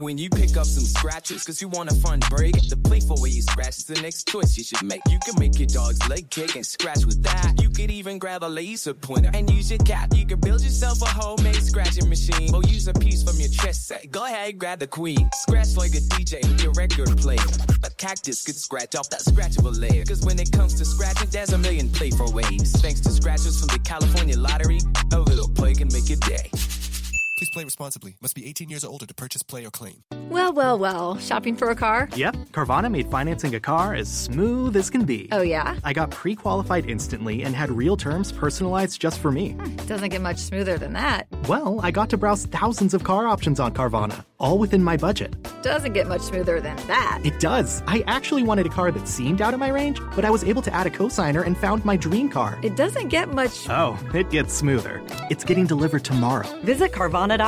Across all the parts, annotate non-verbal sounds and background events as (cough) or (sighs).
When you pick up some scratches, cause you want a fun break, the playful way you scratch is the next choice you should make. You can make your dog's leg kick and scratch with that. You could even grab a laser pointer and use your cat. You can build yourself a homemade scratching machine or use a piece from your chess set. Go ahead, grab the queen. Scratch like a DJ with your record player. A cactus could scratch off that scratchable layer. Cause when it comes to scratching, there's a million playful ways. Thanks to scratchers from the California Lottery, a little play can make your day. Please play responsibly. Must be 18 years or older to purchase, play, or claim. Well, well, well. Shopping for a car? Yep, Carvana made financing a car as smooth as can be. Oh, yeah? I got pre qualified instantly and had real terms personalized just for me. Hmm, doesn't get much smoother than that. Well, I got to browse thousands of car options on Carvana, all within my budget. Doesn't get much smoother than that. It does. I actually wanted a car that seemed out of my range, but I was able to add a cosigner and found my dream car. It doesn't get much. Oh, it gets smoother. It's getting delivered tomorrow. Visit Carvana.com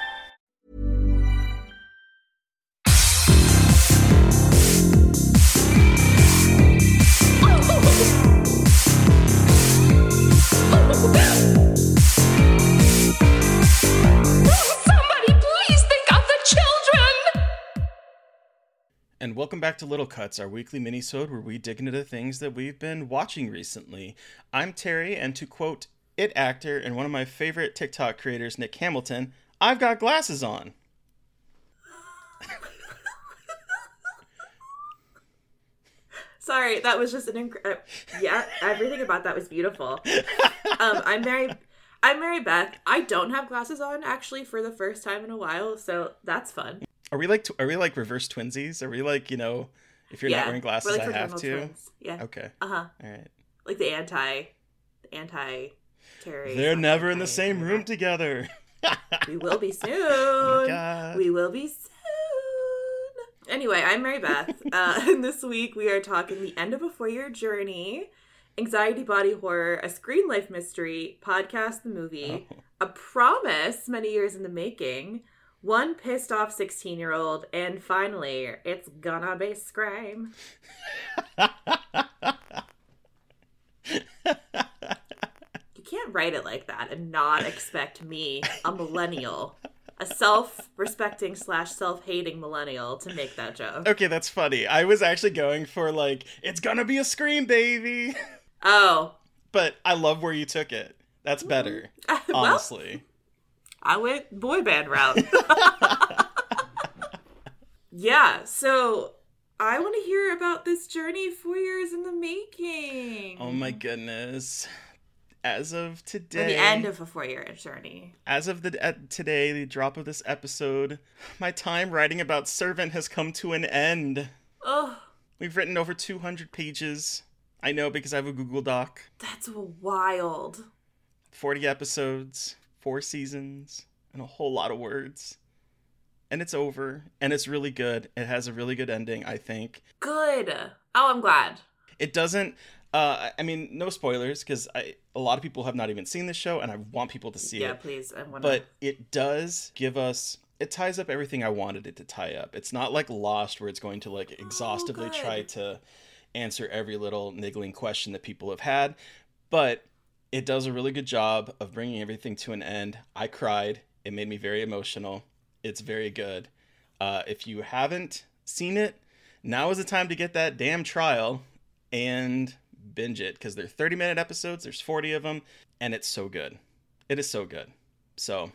And welcome back to Little Cuts, our weekly mini-sode where we dig into the things that we've been watching recently. I'm Terry, and to quote it actor and one of my favorite TikTok creators, Nick Hamilton, I've got glasses on. (laughs) Sorry, that was just an incredible. yeah, everything about that was beautiful. Um, I'm Mary. I'm Mary Beth. I don't have glasses on actually for the first time in a while, so that's fun. Are we like are we like reverse twinsies? Are we like you know, if you're Yeah, not wearing glasses, like I have to. twins. Yeah. Okay. Uh huh. All right. Like the anti, anti, Terry. They're never in the same room together. (laughs) We will be soon. Oh God. We will be soon. Anyway, I'm Mary Beth. (laughs) Uh, (laughs) and this week we are talking the end of a four year journey, anxiety body horror, a screen life mystery, podcast the movie, Oh. a promise many years in the making, one pissed off 16 year old, and finally, it's gonna be Scream. You can't write it like that and not expect me, a millennial, a self-respecting slash self-hating millennial, to make that joke. Okay, that's funny. I was actually going for like it's gonna be a scream, baby. Oh, But I love where you took it. That's better. (laughs) Well- Honestly. I went boy band route. (laughs) (laughs) yeah, so I want to hear about this journey four years in the making. Oh my goodness. As of today, the end of a four-year journey. as of the today, the drop of this episode, my time writing about Servant has come to an end. Oh, We've written over 200 pages. I know because I have a Google Doc. that's wild. 40 episodes, four seasons, and a whole lot of words. And it's over, and it's really good. It has a really good ending, I think. Good. Oh, I'm glad. It doesn't Uh, I mean, no spoilers because a lot of people have not even seen this show, and I want people to see yeah, it. Yeah, please. I want But it does give us. It ties up everything I wanted it to tie up. It's not like Lost, where it's going to like exhaustively good. try to answer every little niggling question that people have had, but it does a really good job of bringing everything to an end. I cried. It made me very emotional. It's very good. Uh, if you haven't seen it, now is the time to get that damn trial and binge it because they're 30 minute episodes. There's 40 of them, and it's so good. It is so good. So,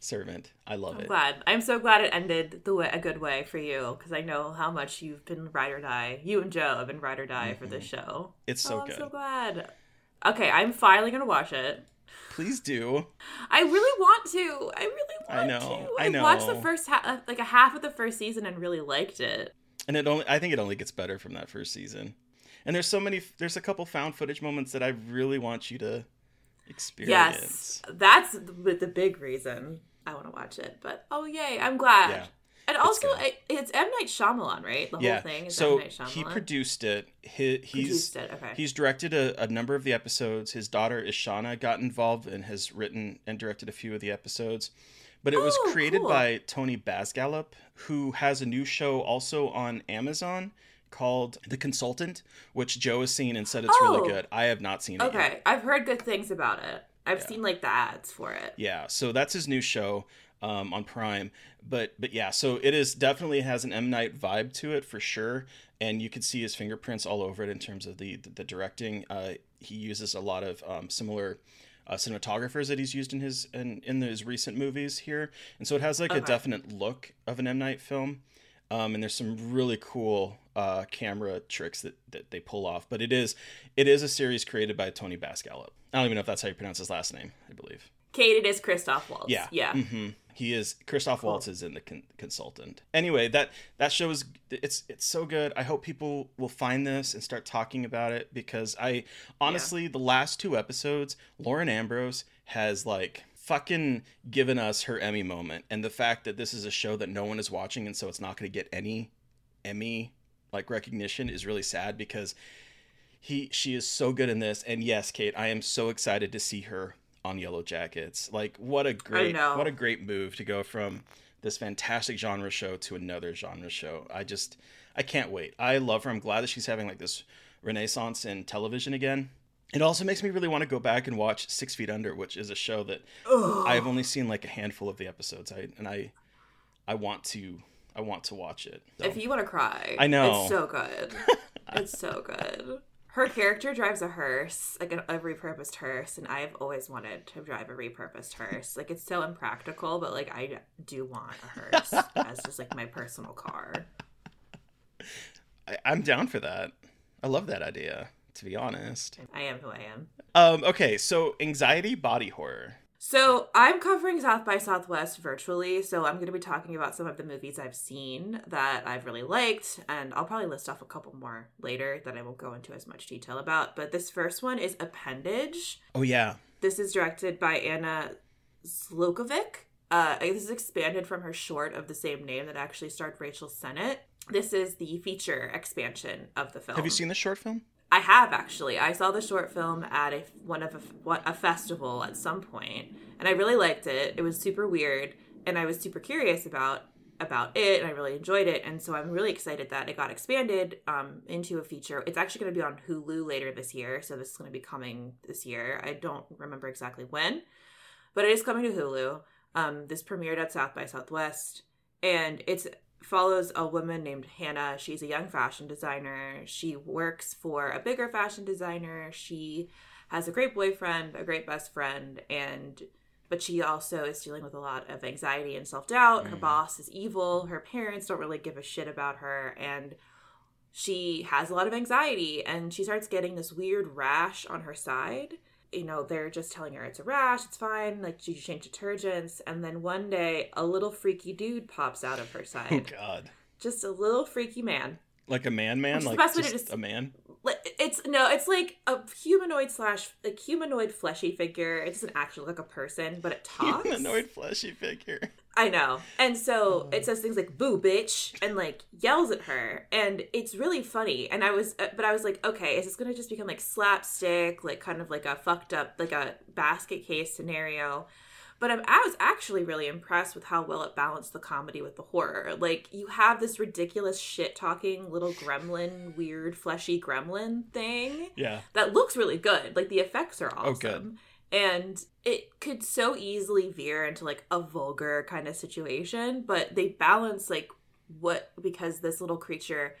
Servant, I love I'm it. glad. I'm so glad it ended the way a good way for you because I know how much you've been ride or die. You and Joe have been ride or die for this show. It's so oh, good. I'm so glad. Okay, I'm finally gonna watch it. Please do. I really want to. I really want I know. to. I know. watched the first half, uh, like a half of the first season, and really liked it. and it only I think it only gets better from that first season. And there's so many there's a couple found footage moments that I really want you to experience. Yes, that's the, the big reason I want to watch it. But oh yay, I'm glad. Yeah, and also, it, it's M Night Shyamalan, right? The yeah. whole thing is so M Night Shyamalan. he produced it. He, he's Produced it, okay. he's directed a, a number of the episodes. His daughter Ishana got involved and has written and directed a few of the episodes. But it was Oh, created cool. by Tony Basgallop, who has a new show also on Amazon called The Consultant, which Joe has seen and said it's Oh. really good. I have not seen it yet. Okay, I've heard good things about it. I've seen like the ads for it. Yeah, so that's his new show um, on Prime. But but yeah, so it is definitely has an M Night vibe to it for sure, and you can see his fingerprints all over it in terms of the the, the directing. Uh, he uses a lot of um, similar. Uh, cinematographers that he's used in his in, in his recent movies here, and so it has like a definite look of an M Night film, um, and there's some really cool uh, camera tricks that, that they pull off. But it is it is a series created by Tony Basgallop. I don't even know if that's how you pronounce his last name. I believe. Kate, it is Christoph Waltz. Yeah, yeah. hmm He is Christoph Waltz is in the con- consultant. Anyway, that that show is it's it's so good. I hope people will find this and start talking about it because I honestly the last two episodes, Lauren Ambrose has like fucking given us her Emmy moment, and the fact that this is a show that no one is watching and so it's not going to get any Emmy like recognition is really sad because he she is so good in this and yes kate i am so excited to see her on yellow jackets. Like what a great what a great move to go from this fantastic genre show to another genre show. I just i can't wait. I love her. I'm glad that she's having like this renaissance in television again. It also makes me really want to go back and watch six feet under which is a show that i've only seen like a handful of the episodes. I and i i want to i want to watch it. So- If you want to cry, I know. (laughs) it's so good. it's so good. Her character drives a hearse, like a, a repurposed hearse, and I've always wanted to drive a repurposed hearse. Like it's so impractical, but like I do want a hearse (laughs) as just like my personal car. I, i'm down for that i love that idea to be honest I am who I am. Um, okay, so anxiety body horror. So I'm covering South by Southwest virtually, so I'm going to be talking about some of the movies I've seen that I've really liked, and I'll probably list off a couple more later that I won't go into as much detail about. But this first one is Appendage. Oh yeah. This is directed by Anna Zlokovic. Uh, this is expanded from her short of the same name that actually starred Rachel Sennott. This is the feature expansion of the film. Have you seen the short film? I have actually. I saw the short film at a one of a, what a festival at some point, and I really liked it. It was super weird, and I was super curious about about it, and I really enjoyed it. And so I'm really excited that it got expanded um, into a feature. It's actually going to be on Hulu later this year, so this is going to be coming this year. I don't remember exactly when, but it is coming to Hulu. Um, this premiered at South by Southwest, and it's follows a woman named Hannah. She's a young fashion designer. She works for a bigger fashion designer. She has a great boyfriend, a great best friend, and but she also is dealing with a lot of anxiety and self-doubt. Her mm-hmm. boss is evil. Her parents don't really give a shit about her and she has a lot of anxiety and she starts getting this weird rash on her side. You know, they're just telling her it's a rash, it's fine, like she should change detergents. And then one day, a little freaky dude pops out of her oh, side. Oh. God. just a little freaky man. Like a man, man, like best way to just des- a man. Like, It's no, it's like a humanoid slash like humanoid fleshy figure. It doesn't actually look like a person, but it (laughs) talks. Humanoid fleshy figure. I know. And so it says things like boo bitch and like yells at her and it's really funny. And I was uh, but I was like, okay, is this going to just become like slapstick, like kind of like a fucked up like a basket case scenario? But I'm, I was actually really impressed with how well it balanced the comedy with the horror. Like you have this ridiculous shit talking little gremlin, weird fleshy gremlin thing. Yeah. That looks really good. Like the effects are awesome Oh, good. And it could so easily veer into like a vulgar kind of situation but they balance like what because this little creature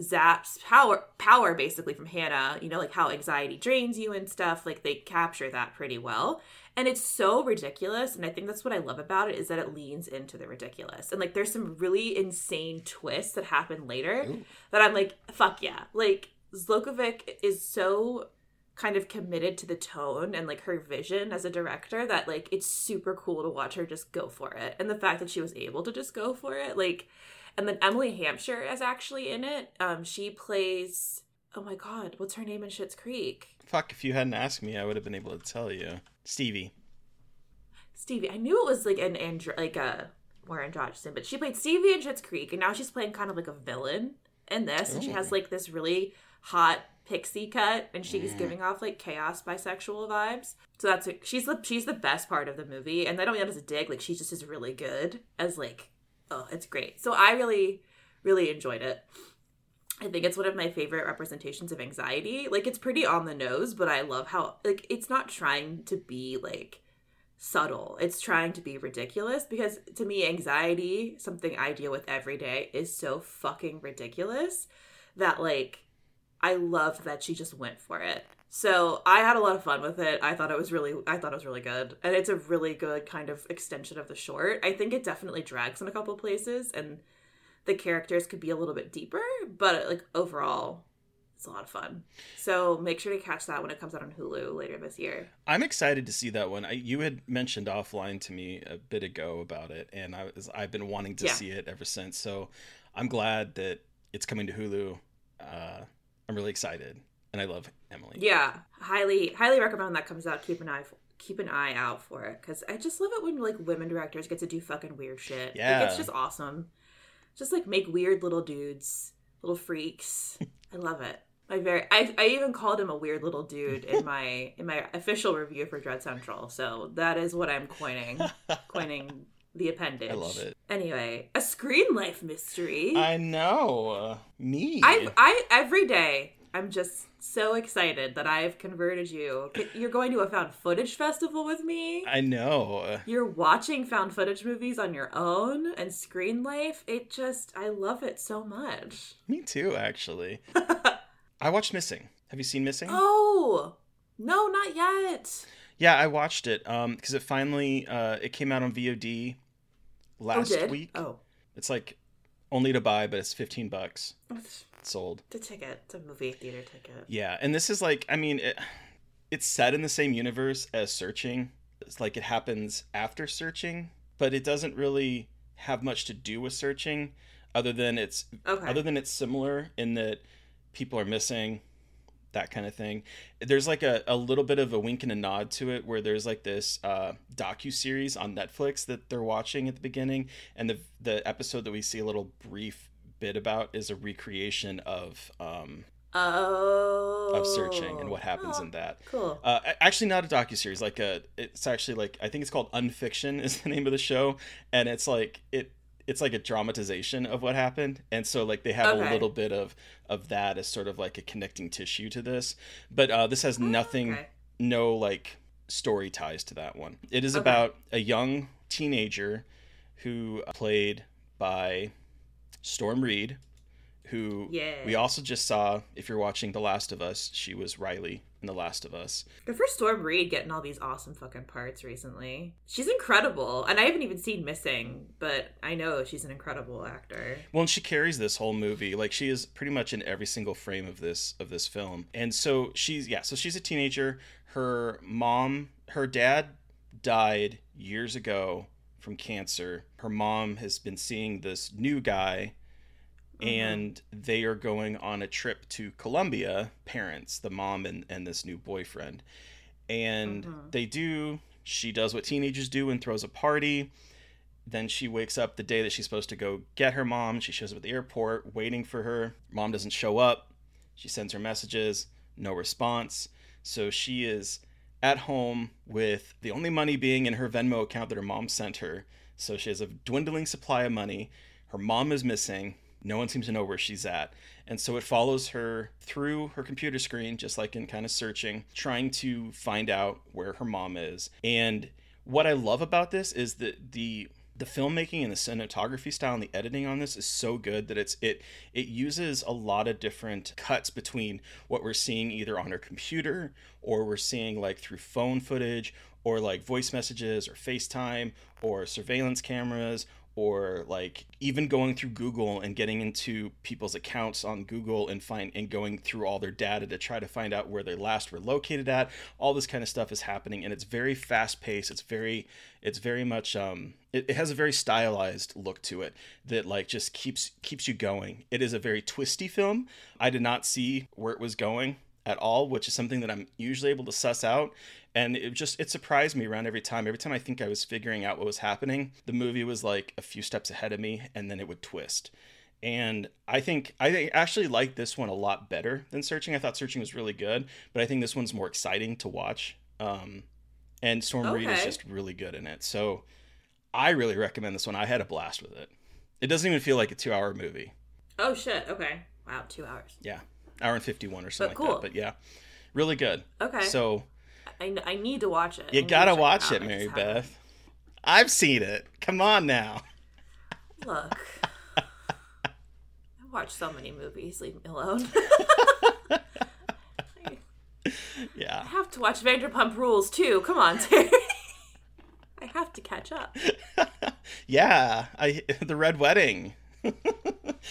zaps power power basically from hannah you know like how anxiety drains you and stuff like they capture that pretty well. And it's so ridiculous and i think that's what i love about it is that it leans into the ridiculous. And like there's some really insane twists that happen later that i'm like fuck yeah. Like zlokovic is so kind of committed to the tone and like her vision as a director that like it's super cool to watch her just go for it and the fact that she was able to just go for it like and then emily hampshire is actually in it um she plays oh my god what's her name in Schitt's creek Fuck, if you hadn't asked me, I would have been able to tell you. Stevie. stevie i knew it was like an andro like a Warren androgynous but she played stevie in Schitt's creek and now she's playing kind of like a villain in this and she has like this really hot pixie cut and she's Mm. giving off like chaos bisexual vibes. So that's she's the she's the best part of the movie. And i don't mean that as a dig like she just is really good as like oh it's great. So i really really enjoyed it. I think it's one of my favorite representations of anxiety. Like it's pretty on the nose but i love how like it's not trying to be like subtle. It's trying to be ridiculous because to me anxiety something i deal with every day is so fucking ridiculous that like I loved that she just went for it. So I had a lot of fun with it. I thought it was really I thought it was really good. And it's a really good kind of extension of the short. I think it definitely drags in a couple places and the characters could be a little bit deeper, but like overall it's a lot of fun. So make sure to catch that when it comes out on Hulu later this year. I'm excited to see that one. I, you had mentioned offline to me a bit ago about it, and I was I've been wanting to Yeah. see it ever since. So I'm glad that it's coming to Hulu. Uh, I'm really excited, and I love Emily. Yeah, highly highly recommend that comes out. Keep an eye keep an eye out for it because I just love it when like women directors get to do fucking weird shit. Yeah. like, it's just awesome. Just like make weird little dudes, little freaks. (laughs) I love it. I very I, I even called him a weird little dude in my in my official review for Dread Central. So that is what I'm coining coining the appendage. I love it. Anyway, a screen life mystery. I know me. I I every day I'm just so excited that I've converted you. You're going to a found footage festival with me. I know. You're watching found footage movies on your own and screen life. It just I love it so much. Me too, actually. (laughs) I watched Missing. Have you seen Missing? Oh no, not yet. Yeah, I watched it um because it finally uh it came out on VOD Oh, last did? week. Oh. It's like only to buy, but it's 15 bucks. It's Sold. The ticket, it's a movie theater ticket. Yeah, and this is like I mean it it's set in the same universe as Searching. It's like it happens after Searching, but it doesn't really have much to do with Searching other than it's Okay. other than it's similar in that people are missing that kind of thing. There's like a, a little bit of a wink and a nod to it where there's like this uh, docu series on Netflix that they're watching at the beginning, and the the episode that we see a little brief bit about is a recreation of um, Oh. of searching and what happens in that. Cool. Uh, actually, not a docu series. Like a, it's actually like I think it's called Unfiction (laughs) is the name of the show, and it's like it. It's like a dramatization of what happened, and so like they have Okay. a little bit of of that as sort of like a connecting tissue to this. But uh, this has nothing, okay. no like story ties to that one. It is Okay. about a young teenager who played by Storm Reed, who Yeah. we also just saw. If you're watching The Last of Us, she was Riley in The Last of Us. Good for Storm Reed getting all these awesome fucking parts recently. She's incredible, and I haven't even seen Missing, but I know she's an incredible actor. Well, and she carries this whole movie. Like she is pretty much in every single frame of this of this film. And so she's yeah, so she's a teenager. Her mom, her dad died years ago from cancer. Her mom has been seeing this new guy Mm-hmm. and they are going on a trip to Colombia, parents, the mom and, and this new boyfriend. And mm-hmm. they do, she does what teenagers do and throws a party. Then she wakes up the day that she's supposed to go get her mom. She shows up at the airport waiting for her. Mom doesn't show up. She sends her messages, no response. So she is at home with the only money being in her Venmo account that her mom sent her. So she has a dwindling supply of money. Her mom is missing. No one seems to know where she's at. And so it follows her through her computer screen, just like in kind of searching, trying to find out where her mom is. And what I love about this is that the the filmmaking and the cinematography style and the editing on this is so good that it's it it uses a lot of different cuts between what we're seeing either on her computer or we're seeing like through phone footage or like voice messages or FaceTime or surveillance cameras or like even going through Google and getting into people's accounts on Google and find and going through all their data to try to find out where they last were located at. All this kind of stuff is happening and it's very fast paced. It's very it's very much um it, it has a very stylized look to it that like just keeps keeps you going. It is a very twisty film. I did not see where it was going at all, which is something that I'm usually able to suss out. And it just it surprised me around every time. Every time I think I was figuring out what was happening, the movie was like a few steps ahead of me, and then it would twist. And I think I actually like this one a lot better than Searching. I thought Searching was really good, but I think this one's more exciting to watch. Um, and Storm Reed is just really good in it. So I really recommend this one. I had a blast with it. It doesn't even feel like a two-hour movie. Oh shit. Okay. Wow. Two hours. Yeah, hour and fifty-one or something But like cool. that. But yeah, really good. Okay. So I, I need to watch it. You gotta watch out. it, Mary. Beth. I've seen it. Come on now. Look. (laughs) I watch so many movies. Leave me alone. (laughs) Yeah. I have to watch Vanderpump Rules too. Come on, Terry. (laughs) I have to catch up. Yeah, I the Red Wedding.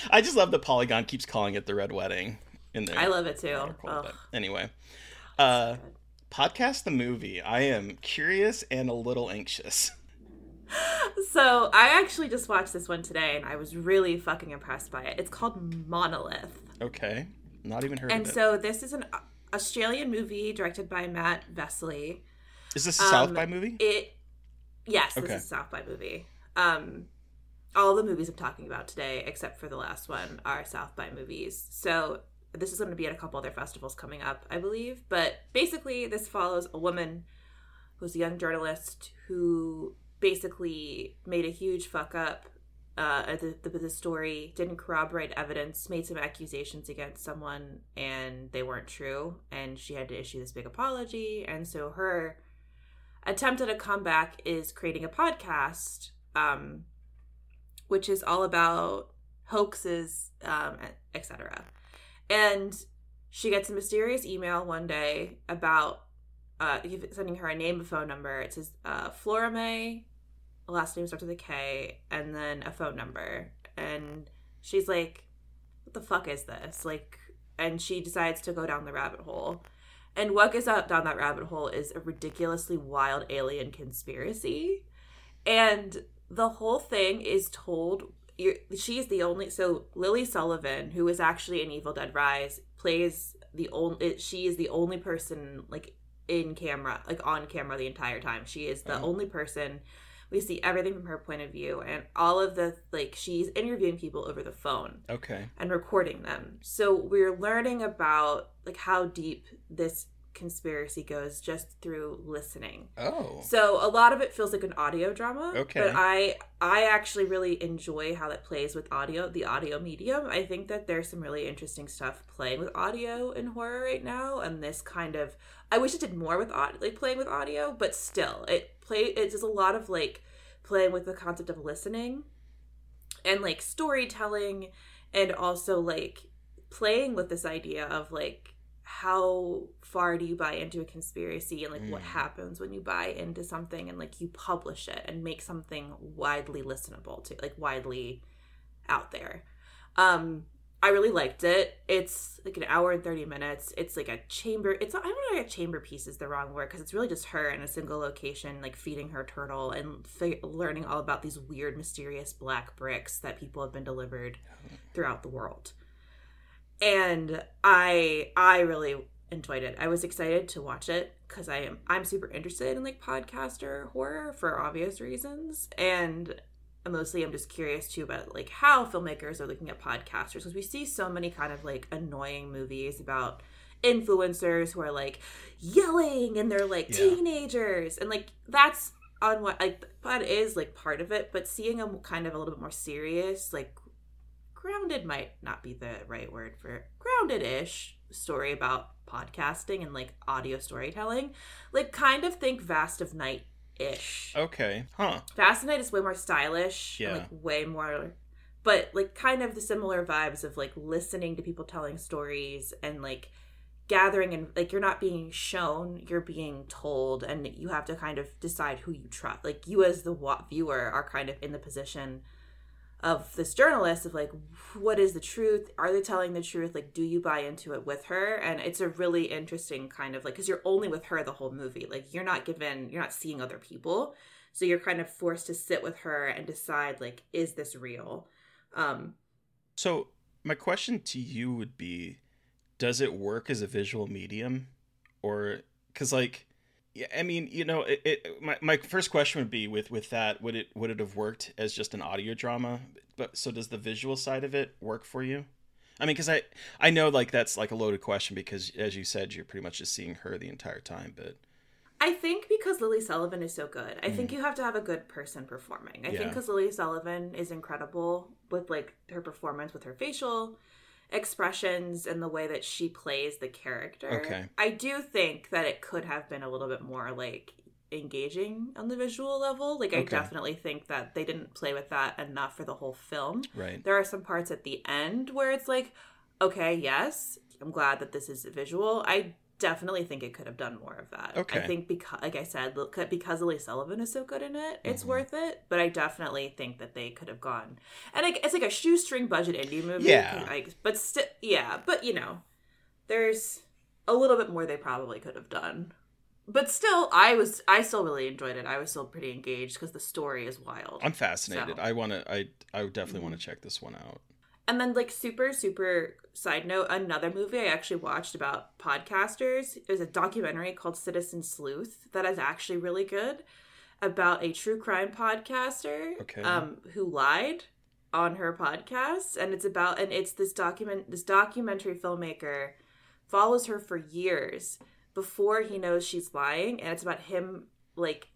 I just love that Polygon keeps calling it the Red Wedding in there. I love it too. Oh. But anyway, uh, podcast the movie. I am curious and a little anxious. (laughs) So I actually just watched this one today, and I was really fucking impressed by it. It's called Monolith. Okay, not even heard and of it. And so this is an Australian movie directed by Matt Vesely. Is this a South Um, by movie? It yes, this is a South by movie. Um, all the movies I'm talking about today, except for the last one, are South by movies. So this is going to be at a couple other festivals coming up, I believe. But basically, this follows a woman who's a young journalist who basically made a huge fuck up. Uh, the, the, the story didn't corroborate evidence, made some accusations against someone, and they weren't true. And she had to issue this big apology. And so her attempt at a comeback is creating a podcast, um, which is all about hoaxes, um, etc. And she gets a mysterious email one day about uh, sending her a name, a phone number. It says uh, Flora May, last name starts with a K, and then a phone number. And she's like, "What the fuck is this?" Like, and she decides to go down the rabbit hole. And what goes out down that rabbit hole is a ridiculously wild alien conspiracy. And the whole thing is told. You're, she's the only. So Lily Sullivan, who is actually in Evil Dead Rise, plays the only. She is the only person like in camera, like on camera the entire time. She is the Oh. only person. We see everything from her point of view, and all of the like. She's interviewing people over the phone Okay. and recording them. So we're learning about like how deep this conspiracy goes just through listening. Oh. So a lot of it feels like an audio drama. Okay. But I I actually really enjoy how that plays with audio, the audio medium. I think that there's some really interesting stuff playing with audio in horror right now, and this kind of I wish it did more with audio, like playing with audio, but still it play it does a lot of like playing with the concept of listening and like storytelling and also like playing with this idea of like how far do you buy into a conspiracy and like what Mm. happens when you buy into something and like you publish it and make something widely listenable to like widely out there um I really liked it. It's like an hour and 30 minutes. It's like a chamber. It's I don't know if chamber piece is the wrong word because it's really just her in a single location, like feeding her turtle and fi- learning all about these weird, mysterious black bricks that people have been delivered throughout the world. And I I really enjoyed it. I was excited to watch it because I am I'm super interested in like podcaster horror for obvious reasons, and mostly I'm just curious too about like how filmmakers are looking at podcasters because we see so many kind of like annoying movies about influencers who are like yelling and they're like Yeah. teenagers and like that's on what like that is like part of it but seeing a kind of a little bit more serious like grounded might not be the right word for grounded-ish story about podcasting and like audio storytelling like kind of think vast of night ish Okay. Huh. Vast of Night is way more stylish. and, Yeah. like way more but like kind of the similar vibes of like listening to people telling stories and like gathering and like you're not being shown, you're being told and you have to kind of decide who you trust. Like you as the wa- viewer are kind of in the position of this journalist of like what is the truth? Are they telling the truth? Like do you buy into it with her? And it's a really interesting kind of like because you're only with her the whole movie. Like you're not given you're not seeing other people. So you're kind of forced to sit with her and decide like is this real? Um So my question to you would be, does it work as a visual medium, or because like, yeah, I mean, you know, it, it. My my first question would be with with that, would it would it have worked as just an audio drama? But so does the visual side of it work for you? I mean, because I I know like that's like a loaded question because as you said, you're pretty much just seeing her the entire time, but. I think because Lily Sullivan is so good, I think mm. you have to have a good person performing. I think because Lily Sullivan is incredible with like her performance, with her facial expressions and the way that she plays the character. Okay. I do think that it could have been a little bit more like engaging on the visual level. Like I definitely think that they didn't play with that enough for the whole film. Right. There are some parts at the end where it's like, okay, yes, I'm glad that this is visual. I definitely think it could have done more of that. Okay. I think because, like I said, look, because Lily Sullivan is so good in it, it's Mm-hmm. worth it. But I definitely think that they could have gone, and like, it's like a shoestring budget indie movie. Yeah. Like, but still, yeah. But you know, there's a little bit more they probably could have done. But still, I was, I still really enjoyed it. I was still pretty engaged because the story is wild. I'm fascinated. So- I want to. I I definitely want Mhm. to check this one out. And then, like, super, super side note, another movie I actually watched about podcasters is a documentary called Citizen Sleuth that is actually really good about a true crime podcaster Okay. um, who lied on her podcast. And it's about, and it's this document, this documentary filmmaker follows her for years before he knows she's lying. And it's about him, like,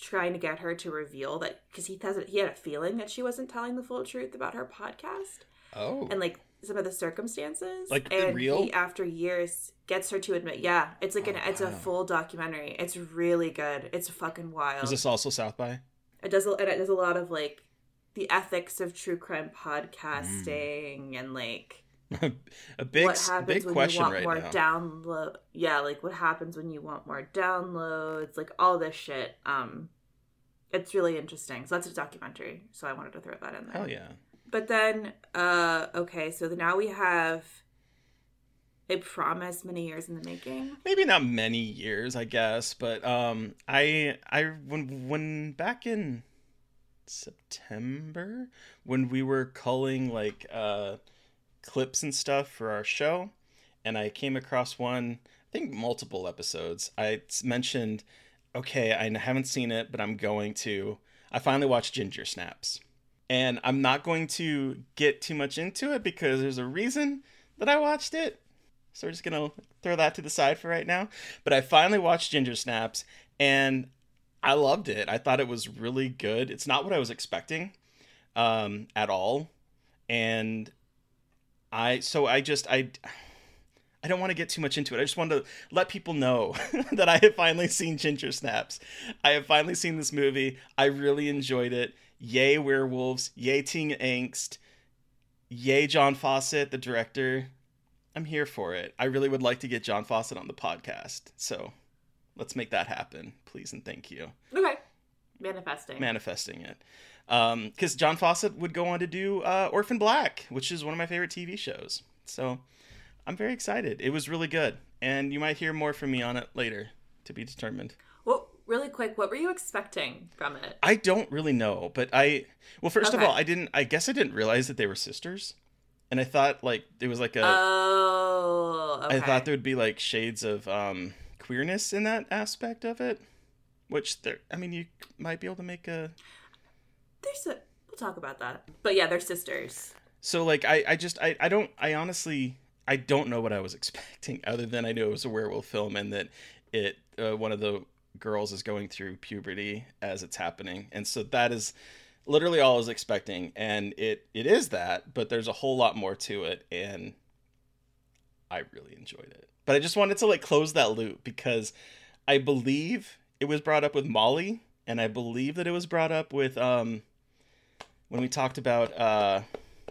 trying to get her to reveal that because he has he had a feeling that she wasn't telling the full truth about her podcast Oh. and like some of the circumstances Like, and real? he after years gets her to admit yeah it's like an it's a Oh, full documentary it's really good it's fucking wild Is this also South by? it does a- it does a lot of like the ethics of true crime podcasting and like (laughs) a big what happens big when question you want right more now. download yeah like what happens when you want more downloads like all this shit um it's really interesting so that's a documentary so i wanted to throw that in there Hell yeah. But then, uh, okay, so now we have a promise many years in the making. maybe not many years i guess but um i i when when back in september when we were culling like uh clips and stuff for our show and i came across one i think multiple episodes I mentioned okay i haven't seen it but i'm going to i finally watched ginger snaps and i'm not going to get too much into it because there's a reason that i watched it so we're just gonna throw that to the side for right now. But I finally watched Ginger Snaps and I loved it. I thought it was really good. It's not what I was expecting um, at all. And I so I just I I don't want to get too much into it. I just want to let people know (laughs) that I have finally seen Ginger Snaps. I have finally seen this movie. I really enjoyed it. Yay werewolves, yay teen angst, yay John Fawcett, the director. I'm here for it. I really would like to get John Fawcett on the podcast. So let's make that happen, please and thank you. Okay. Manifesting. manifesting it. Because John Fawcett would go on to do uh, Orphan Black, which is one of my favorite TV shows. So I'm very excited. It was really good, and you might hear more from me on it later, to be determined. Really quick, what were you expecting from it? I don't really know, but I well, first of all, I didn't. I guess I didn't realize that they were sisters, and I thought like it was like a. Oh, okay. I thought there would be like shades of um, queerness in that aspect of it, which there. I mean, you might be able to make a. There's a. We'll talk about that. But yeah, they're sisters. So like I, I just I, I don't I honestly I don't know what I was (laughs) expecting other than I knew it was a werewolf film and that it uh, one of the girls is going through puberty as it's happening. And so that is literally all I was expecting. And it it is that but there's a whole lot more to it. And I really enjoyed it. But I just wanted to like close that loop because I believe it was brought up with Molly and I believe that it was brought up with um when we talked about uh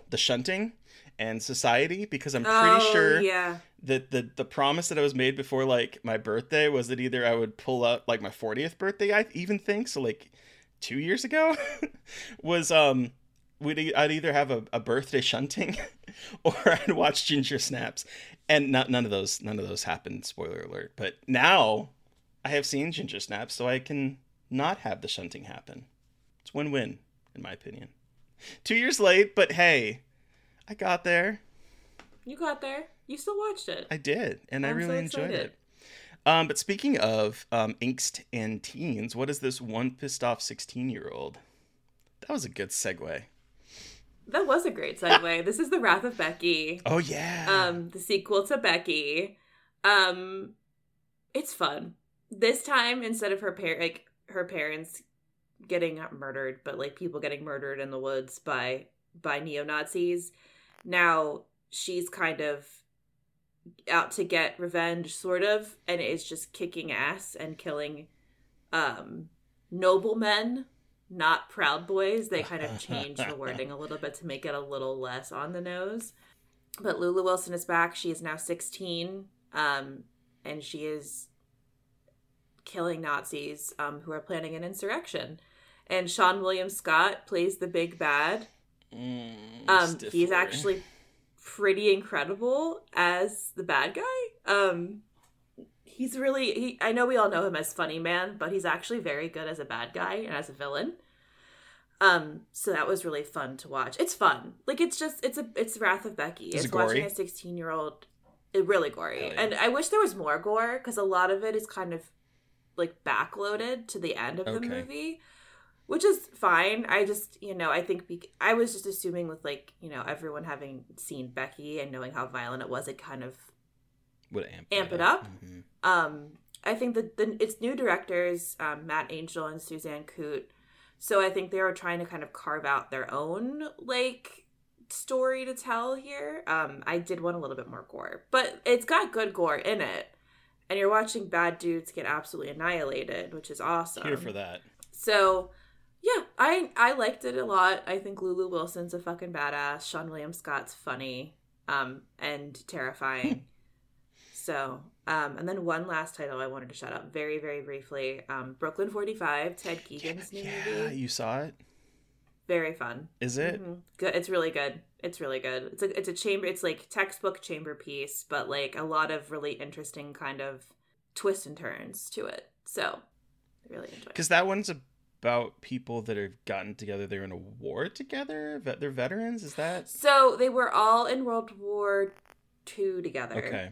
the shunting and society because I'm pretty Oh, sure yeah. that the the promise that I was made before like my birthday was that either I would pull up like my 40th birthday I even think so like 2 years ago (laughs) was um we'd I'd either have a, a birthday shunting (laughs) or I'd watch Ginger Snaps. And not none of those none of those happened spoiler alert. But now I have seen Ginger Snaps so I can not have the shunting happen. It's win-win in my opinion. 2 years late but hey I got there You got there. You still watched it. I did, and I I'm so really enjoyed it. Um, but speaking of um, angst and teens, what is this one pissed off 16 year old? That was a good segue. That was a great segue. (laughs) this is the Wrath of Becky. Oh, yeah. Um, the sequel to Becky. Um, it's fun. This time, instead of her par- like her parents getting murdered, but like people getting murdered in the woods by by neo Nazis, now she's kind of out to get revenge, sort of, and is just kicking ass and killing um noblemen, not proud boys. They kind of changed the wording a little bit to make it a little less on the nose. But Lulu Wilson is back. She is now 16, um, and she is killing Nazis um, who are planning an insurrection. And Seann William Scott plays the big bad. Um, he's actually pretty incredible as the bad guy. Um, he's really he, I know we all know him as funny man, but he's actually very good as a bad guy and as a villain. Um, so that was really fun to watch. It's fun. Like it's just it's a it's Wrath of Becky. Is it it's watching a 16 year old it really gory. Yeah. And I wish there was more gore because a lot of it is kind of like backloaded to the end of the movie which is fine. I just, you know, I think bec I was just assuming with like, you know, everyone having seen Becky and knowing how violent it was, it kind of Would amp, amp it up. Mhm. Um, I think that the it's new directors, um, Matt Angel and Suzanne Coote. So I think they were trying to kind of carve out their own like story to tell here. Um, I did want a little bit more gore, but it's got good gore in it, and you're watching bad dudes get absolutely annihilated, which is awesome. Here for that. So, yeah, I I liked it a lot. I think Lulu Wilson's a fucking badass. Seann William Scott's funny, um, and terrifying. (laughs) so, um, and then one last title I wanted to shout out very, very briefly. Um, Brooklyn Forty Five, Ted Geoghegan's new Yeah, movie. you saw it? Very fun. Is it? Mhm. Good. It's really good. It's really good. It's a it's a chamber. It's like textbook chamber piece, but like a lot of really interesting kind of twists and turns to it. So, I really enjoy. Because that one's about people that have gotten together. They're in a war together. They're veterans. Is that So they were all in World War Two together. okay?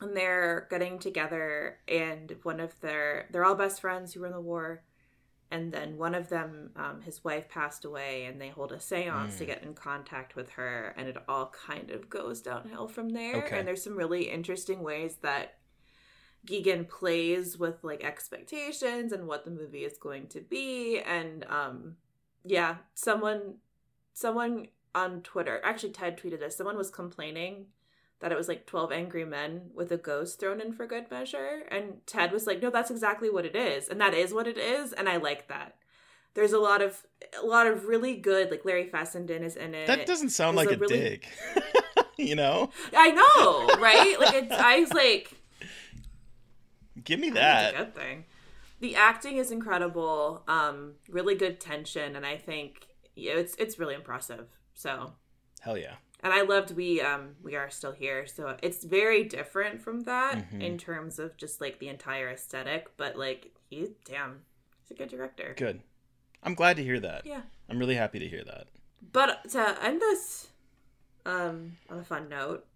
And they're getting together and one of their they're all best friends who were in the war. And then one of them, um, his wife passed away and they hold a seance to Mm. get in contact with her and it all kind of goes downhill from there. Okay. And there's some really interesting ways that Geoghegan plays with like expectations and what the movie is going to be. And um yeah, someone someone on Twitter, actually Ted tweeted this, someone was complaining that it was like 12 angry men with a ghost thrown in for good measure. And Ted was like, no, that's exactly what it is. And that is what it is. And I like that. There's a lot of a lot of really good like Larry Fessenden is in it. That doesn't sound There's like a, really- dig. (laughs) you know, I know, right? Like it's I was like give me I think a that. good thing. The acting is incredible. Um, really good tension, and I think yeah, it's it's really impressive. So Hell yeah. and I loved we um we are still here. So it's very different from that Mhm. in terms of just like the entire aesthetic, but like he damn, he's a good director. Good. I'm glad to hear that. Yeah. I'm really happy to hear that. But to end this um on a fun note,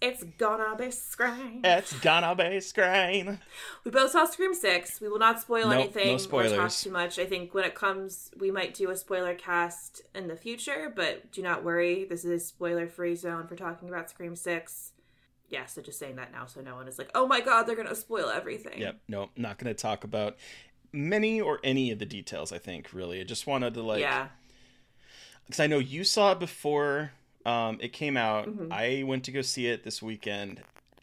it's gonna be Scream. It's gonna be Scream. We both saw Scream Six. We will not spoil Nope, no anything or talk spoilers. too much. I think when it comes, we might do a spoiler cast in the future, but do not worry. This is a spoiler free zone for talking about Scream Six. Yeah, so just saying that now, so no one is like, "Oh my god, they're gonna spoil everything." Yep. No, not gonna talk about many or any of the details. I think really. I just wanted to like. yeah, because I know you saw it before um, it came out. Mhm. I went to go see it this weekend.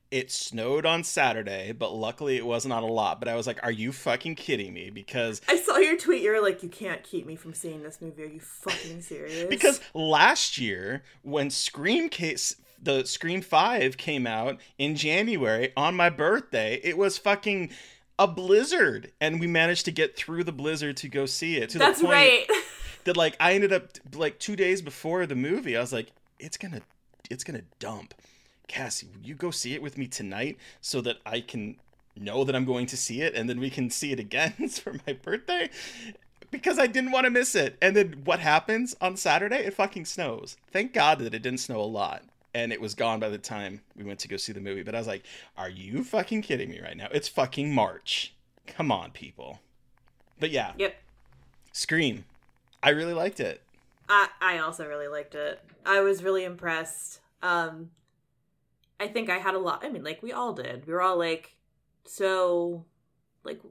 It snowed on Saturday, but luckily it wasn't on a lot. But I was like, "Are you fucking kidding me?" Because I saw your tweet. You're like, "You can't keep me from seeing this movie. Are you fucking serious?" because last year when Scream case the Scream Five came out in January on my birthday, it was fucking a blizzard, and we managed to get through the blizzard to go see it. To that's the point right. (laughs) that like I ended up like two days before the movie, I was like, it's gonna, it's gonna dump. Cassie, will you go see it with me tonight so that I can know that I'm going to see it and then we can see it again (laughs) for my birthday? Because I didn't want to miss it. And then what happens on Saturday? It fucking snows. Thank God that it didn't snow a lot. And it was gone by the time we went to go see the movie. But I was like, are you fucking kidding me right now? It's fucking March. Come on, people. But yeah, Yep. Scream. I really liked it. I I also really liked it. I was really impressed. Um I think I had a lot I mean like we all did. We were all like so like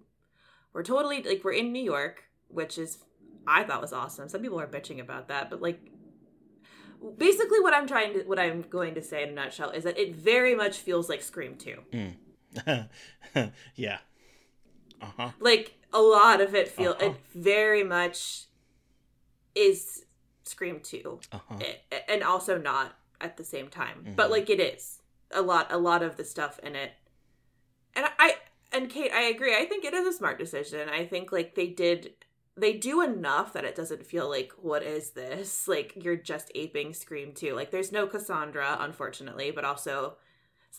we're totally like we're in New York, which is I thought was awesome. Some people are bitching about that, but like basically what I'm trying to what I'm going to say in a nutshell is that it very much feels like Scream 2. Mm. (laughs) yeah. Uh huh. like a lot of it feel Uh-huh. it very much is scream 2 Uh-huh. And also not at the same time. But Mhm. like it is. A lot a lot of the stuff in it. And i and kate i agree. I think it is a smart decision. I think like they did they do enough that it doesn't feel like what is this? (laughs) Like you're just aping scream 2 like there's no cassandra unfortunately but also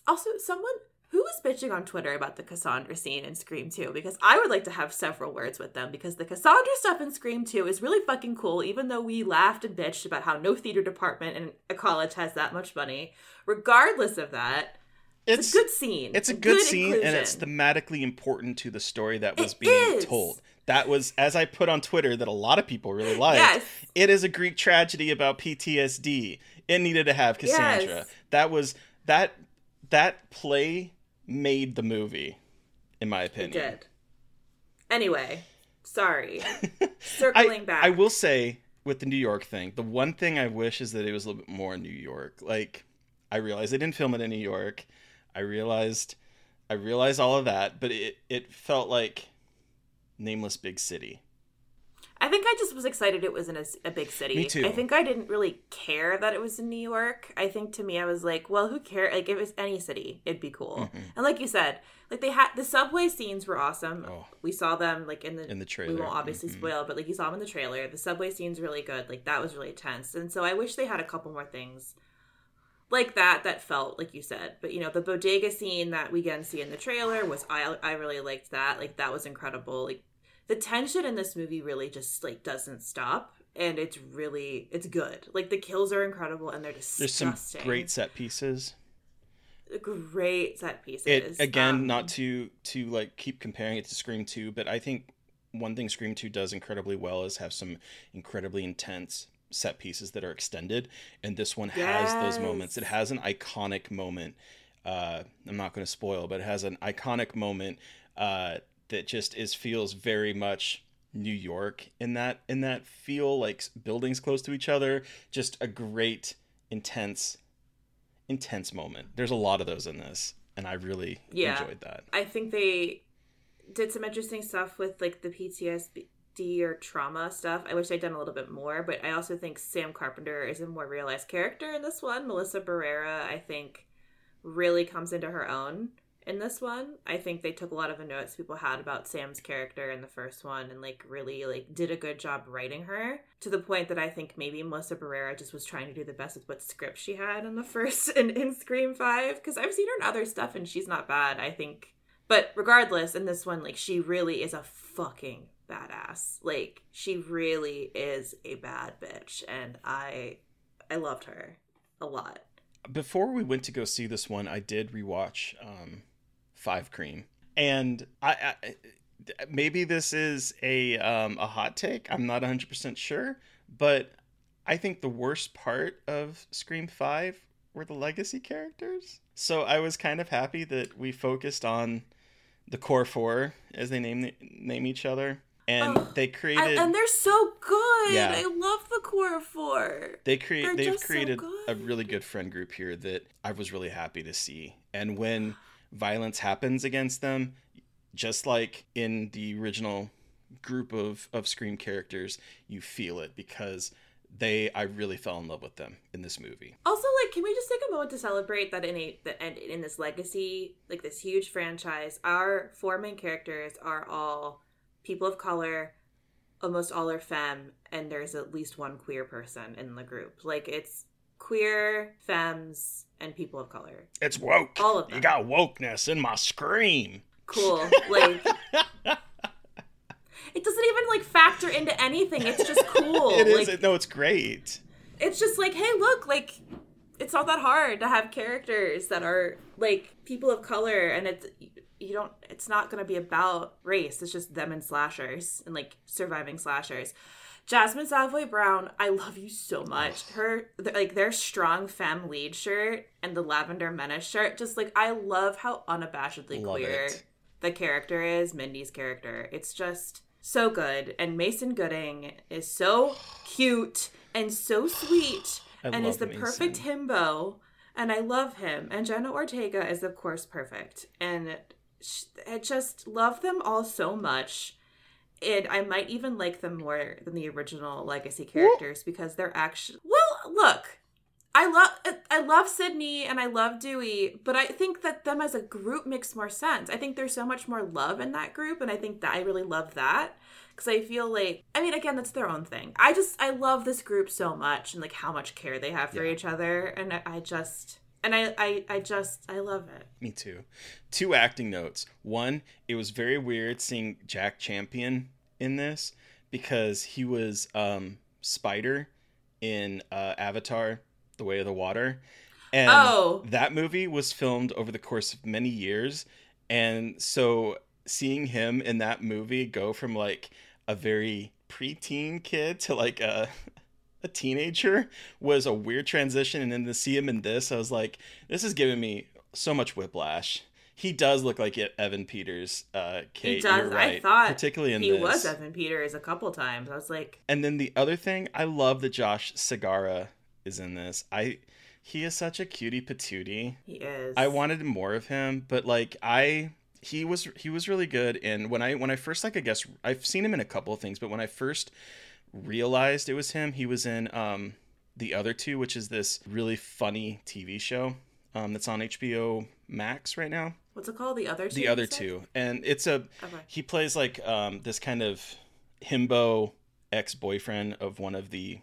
also someone who was bitching on Twitter about the Cassandra scene in Scream 2 because I would like to have several words with them because the Cassandra stuff in Scream 2 is really fucking cool even though we laughed and bitched about how no theater department in a college has that much money. Regardless of that, it's, a good scene. It's a good, good scene, and it's thematically important to the story that was being is. told. That was, as I put on Twitter, that a lot of people really liked. Yes. It is a Greek tragedy about PTSD. It needed to have Cassandra. Yes. That was that that play made the movie, in my It opinion. did. Anyway, sorry. (laughs) I, Circling back. I will say with the New York thing, the one thing I wish is that it was a little bit more New York. Like, I realized they didn't film it in New York. I realized, I realized all of that, but it it felt like nameless big city. I think I just was excited it was in a, a big city. Me too. I think I didn't really care that it was in New York. I think to me, I was like, well, who cares? Like, if it was any city, it'd be cool. Mm-hmm. And like you said, like they had the subway scenes were awesome. We saw them like in the Oh. In the trailer. We won't obviously Mhm. spoil, but like you saw them in the trailer. The subway scene's really good. Like that was really tense. And so I wish they had a couple more things like that that felt like you said. But you know, the bodega scene that we again see in the trailer was I I really liked that. Like that was incredible. Like the tension in this movie really just like doesn't stop and it's really it's good. Like the kills are incredible and they're just There's some great set pieces. great set pieces. It again, Um, not to to like keep comparing it to Scream Two, but I think one thing Scream Two does incredibly well is have some incredibly intense set pieces that are extended, and this one has those moments. It has an iconic moment. Uh, I'm not going to spoil, but it has an iconic moment uh, that just is feels very much New York in that in that feel like buildings close to each other. Just a great intense intense moment. There's a lot of those in this, and I really yeah. enjoyed that. I think they did some interesting stuff with like the PTSD or trauma stuff. I wish they'd done a little bit more, but I also think Sam Carpenter is a more realized character in this one. Melissa Barrera, I think, really comes into her own in this one. I think they took a lot of the notes people had about Sam's character in the first one and like really like did a good job writing her to the point that I think maybe Melissa Barrera just was trying to do the best with what script she had in the (laughs) first in, in Scream 5 because I've seen her in other stuff and she's not bad. I think but regardless, in this one, like she really is a fucking badass. Like she really is a bad bitch, and I I loved her a lot. Before we went to go see this one, I did rewatch um, Five Cream, and I, I maybe this is a um, a hot take. I'm not 100 percent sure, but I think the worst part of Scream Five were the legacy characters. So I was kind of happy that we focused on the core four, as they name name each other, and Oh, they created. I- and they're so good. Yeah. I love the core four. they create they've just so created a really good friend group here that I was really happy to see. And when violence happens against them, just like in the original group of of Scream characters, you feel it because they I really fell in love with them in this movie. Also, like, can we just take a moment to celebrate that in a that and in this legacy, like this huge franchise, our four main characters are all people of color, almost all are femme, and there's at least one queer person in the group. Like, it's queer, femmes, and people of color. It's woke. All of them. You got wokeness in my scream. Cool. (laughs) Like. It doesn't even like factor into anything. It's just (laughs) cool. It is. Like, no, it's great. it's just like, hey, look, like it's not that hard to have characters that are like people of color, and it's you don't. It's not going to be about race. It's just them and slashers and like surviving slashers. Jasmine Savoy Brown, I love you so much. Her like their strong femme lead shirt and the lavender menace shirt, just like I love how unabashedly Love queer it. the character is, Mindy's character. It's just so good. And Mason Gooding is so cute and so sweet (sighs) and is the perfect himbo. And I love him. And Jenna Ortega is, of course, perfect. And I just love them all so much. And I might even like them more than the original legacy characters because they're actually well. Look, I love I love Sydney and I love Dewey, but I think that them as a group makes more sense. I think there's so much more love in that group, and I think that I really love that because I feel like I mean, again, that's their own thing. I just I love this group so much and like how much care they have for each other, and I, I just and I, I I just I love it. Me too. Two acting notes. One, it was very weird seeing Jack Champion in this because he was um, Spider in uh, Avatar: The Way of the Water, and Oh. that movie was filmed over the course of many years, and so seeing him in that movie go from like a very preteen kid to like a teenager was a weird transition and then to see him in this i was like this is giving me so much whiplash he does look like evan peters uh kate he does. right I thought particularly in he this was Evan Peters a couple times. I was like, and then the other thing i love that josh Segarra is in this i he is such a cutie patootie he is. I wanted more of him, but like I he was he was really good and when I when I first like I guess I've seen him in a couple of things, but when I first realized it was him, he was in um the other two, which is this really funny TV show um that's on HBO Max right now. What's it called? The other two. The other two. And it's a Okay. he plays like um this kind of himbo ex-boyfriend of one of the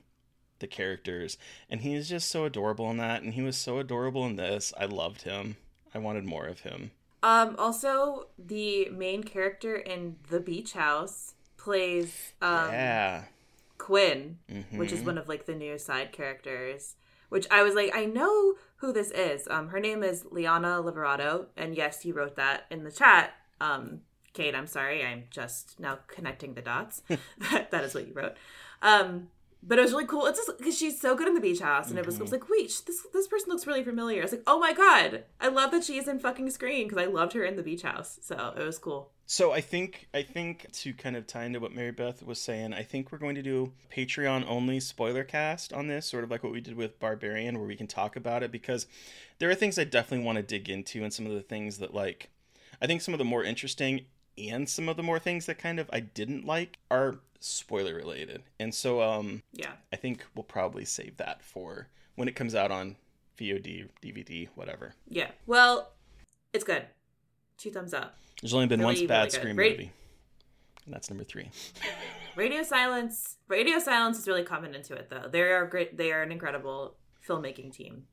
the characters and he is just so adorable in that and he was so adorable in this i loved him i wanted more of him Um. Also, the main character in The Beach House plays um yeah Quinn, which is Mhm. one of like the new side characters. Which I was like, I know who this is. Um, her name is Liana Liberato, and yes, you wrote that in the chat. Um, Kate, I'm sorry, I'm just now connecting the dots. (laughs) that that is what you wrote. Um, but it was really cool. It's just because she's so good in the beach house, and it was, was mm-hmm. like, wait, this this person looks really familiar. I was like, oh my god, I love that she's in fucking Scream because I loved her in the beach house. So it was cool. so i think i think to kind of tie into what mary beth was saying i think we're going to do patreon only spoiler cast on this sort of like what we did with barbarian where we can talk about it because there are things i definitely want to dig into and some of the things that like i think some of the more interesting and some of the more things that kind of i didn't like are spoiler related and so um Yeah. i think we'll probably save that for when it comes out on vod dvd whatever Yeah. Well, it's good. two thumbs up. There's only been Really, one bad really. Scream Ra- movie, and that's number three. (laughs) Radio Silence. Radio Silence is really coming into it though. They are great. They are an incredible filmmaking team,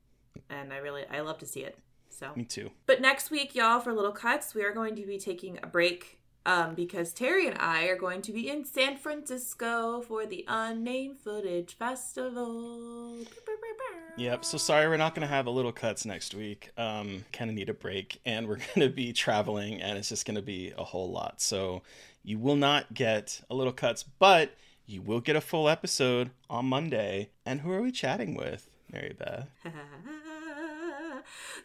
and I really I love to see it. So Me too. But next week, y'all, for Little Cuts, we are going to be taking a break um, because Terry and I are going to be in San Francisco for the Unnamed Footage Festival. Yep. So sorry, we're not going to have a little cuts next week. Um, kind of need a break, and we're (laughs) going to be traveling, and it's just going to be a whole lot. So you will not get a little cuts, but you will get a full episode on Monday. And who are we chatting with, Mary Beth? (laughs)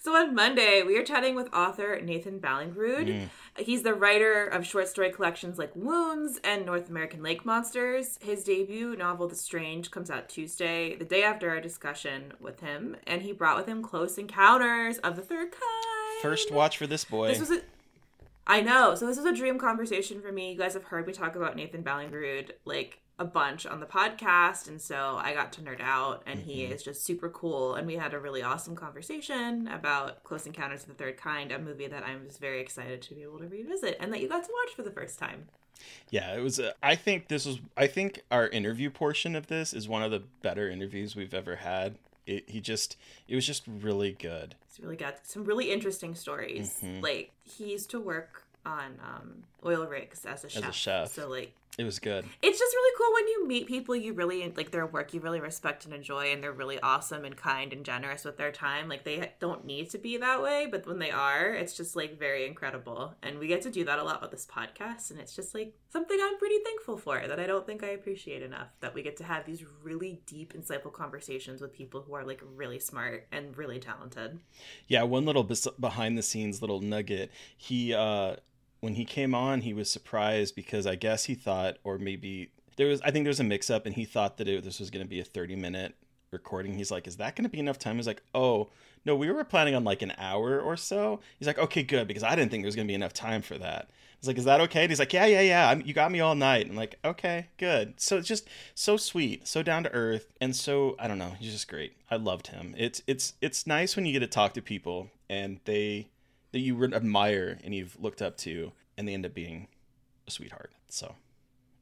So on Monday, we are chatting with author Nathan Ballingrud. Mm. He's the writer of short story collections like Wounds and North American Lake Monsters. His debut novel, The Strange, comes out Tuesday, the day after our discussion with him, and he brought with him Close Encounters of the Third Kind. First watch for this boy. This was a I know. So this was a dream conversation for me. You guys have heard me talk about Nathan Ballingrud like a bunch on the podcast, and so I got to nerd out, and he Mm-hmm. is just super cool. And we had a really awesome conversation about Close Encounters of the Third Kind, a movie that I'm just very excited to be able to revisit and that you got to watch for the first time. Yeah, it was. Uh, I think this was. I think our interview portion of this is one of the better interviews we've ever had. It, he just. It was just really good. It's really got some really interesting stories. Mhm. Like he used to work on um, oil rigs as a chef. As a chef. So like It was good. it's just really cool when you meet people you really like their work you really respect and enjoy and they're really awesome and kind and generous with their time like they don't need to be that way but when they are it's just like very incredible and we get to do that a lot with this podcast and it's just like something i'm pretty thankful for that i don't think i appreciate enough that we get to have these really deep insightful conversations with people who are like really smart and really talented Yeah, one little bes- behind the scenes little nugget. He uh when he came on, he was surprised because I guess he thought or maybe there was I think there was a mix up and he thought that it, this was going to be a 30 minute recording. He's like, "Is that going to be enough time?" He's like, "Oh, no, we were planning on like an hour or so." He's like, "Okay, good because I didn't think there was going to be enough time for that." He's like, "Is that okay?" And he's like, "Yeah, yeah, yeah. I'm, you got me all night." I'm like, "Okay, good." So it's just so sweet, so down to earth, and so I don't know. He's just great. I loved him. It's it's it's nice when you get to talk to people and they that you admire and you've looked up to, and they end up being a sweetheart. So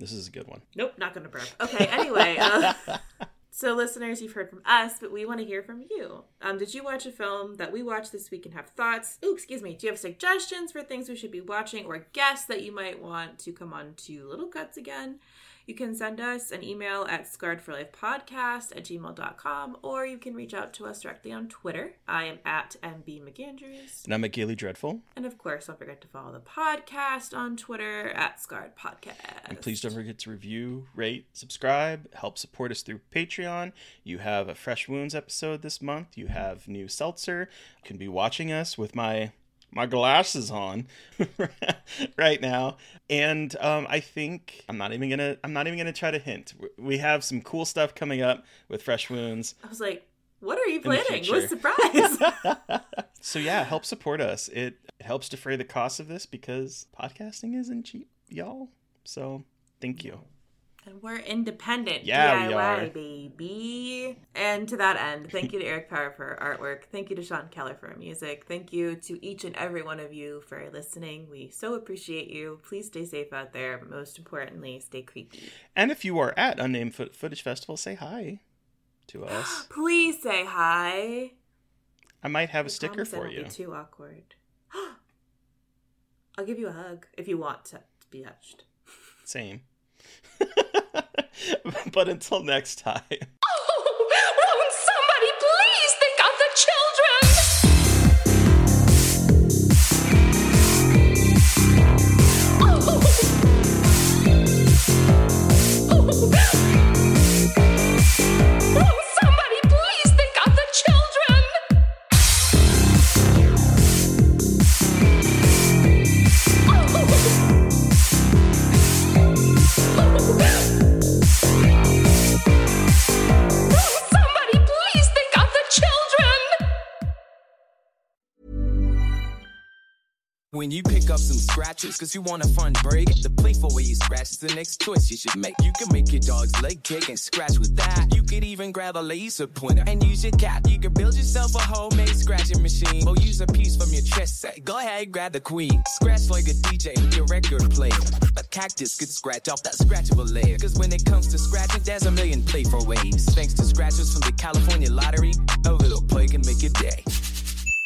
this is a good one. Nope, not gonna burp. Okay, anyway. Uh, (laughs) so, listeners, you've heard from us, but we want to hear from you. Um, did you watch a film that we watched this week and have thoughts? Ooh, excuse me. Do you have suggestions for things we should be watching or guests that you might want to come on to Little Cuts again? You can send us an email at scarredforlifepodcast at gmail.com or you can reach out to us directly on Twitter. I am at MB McAndrews. And I'm a Gaily Dreadful. And of course, don't forget to follow the podcast on Twitter at Scarred Podcast. And please don't forget to review, rate, subscribe, help support us through Patreon. You have a Fresh Wounds episode this month. You have new seltzer. You can be watching us with my my glasses on (laughs) right now. And um, I think I'm not even gonna I'm not even gonna try to hint. We have some cool stuff coming up with Fresh Wounds. I was like, what are you planning? What a surprise. (laughs) (laughs) So yeah, help support us. It, it helps defray the cost of this because podcasting isn't cheap, y'all. So thank you. And we're independent. Yeah, DIY, baby. And to that end, thank you to Eric Power for artwork. Thank you to Sean Keller for our music. Thank you to each and every one of you for listening. We so appreciate you. Please stay safe out there, but most importantly, stay creepy. And if you are at Unnamed Foot- Footage Festival, say hi to (gasps) us. Please say hi. I might have a I sticker for you. Be too awkward. (gasps) I'll give you a hug if you want to, to be touched. Same. (laughs) (laughs) but until next time. When you pick up some scratches, cause you want a fun break, the playful way you scratch is the next choice you should make. You can make your dog's leg kick and scratch with that. You could even grab a laser pointer and use your cat. You can build yourself a homemade scratching machine or use a piece from your chess set. Go ahead, grab the queen. Scratch like a DJ with your record player. A cactus could scratch off that scratchable layer. Cause when it comes to scratching, there's a million playful ways. Thanks to scratchers from the California Lottery, a little play can make your day.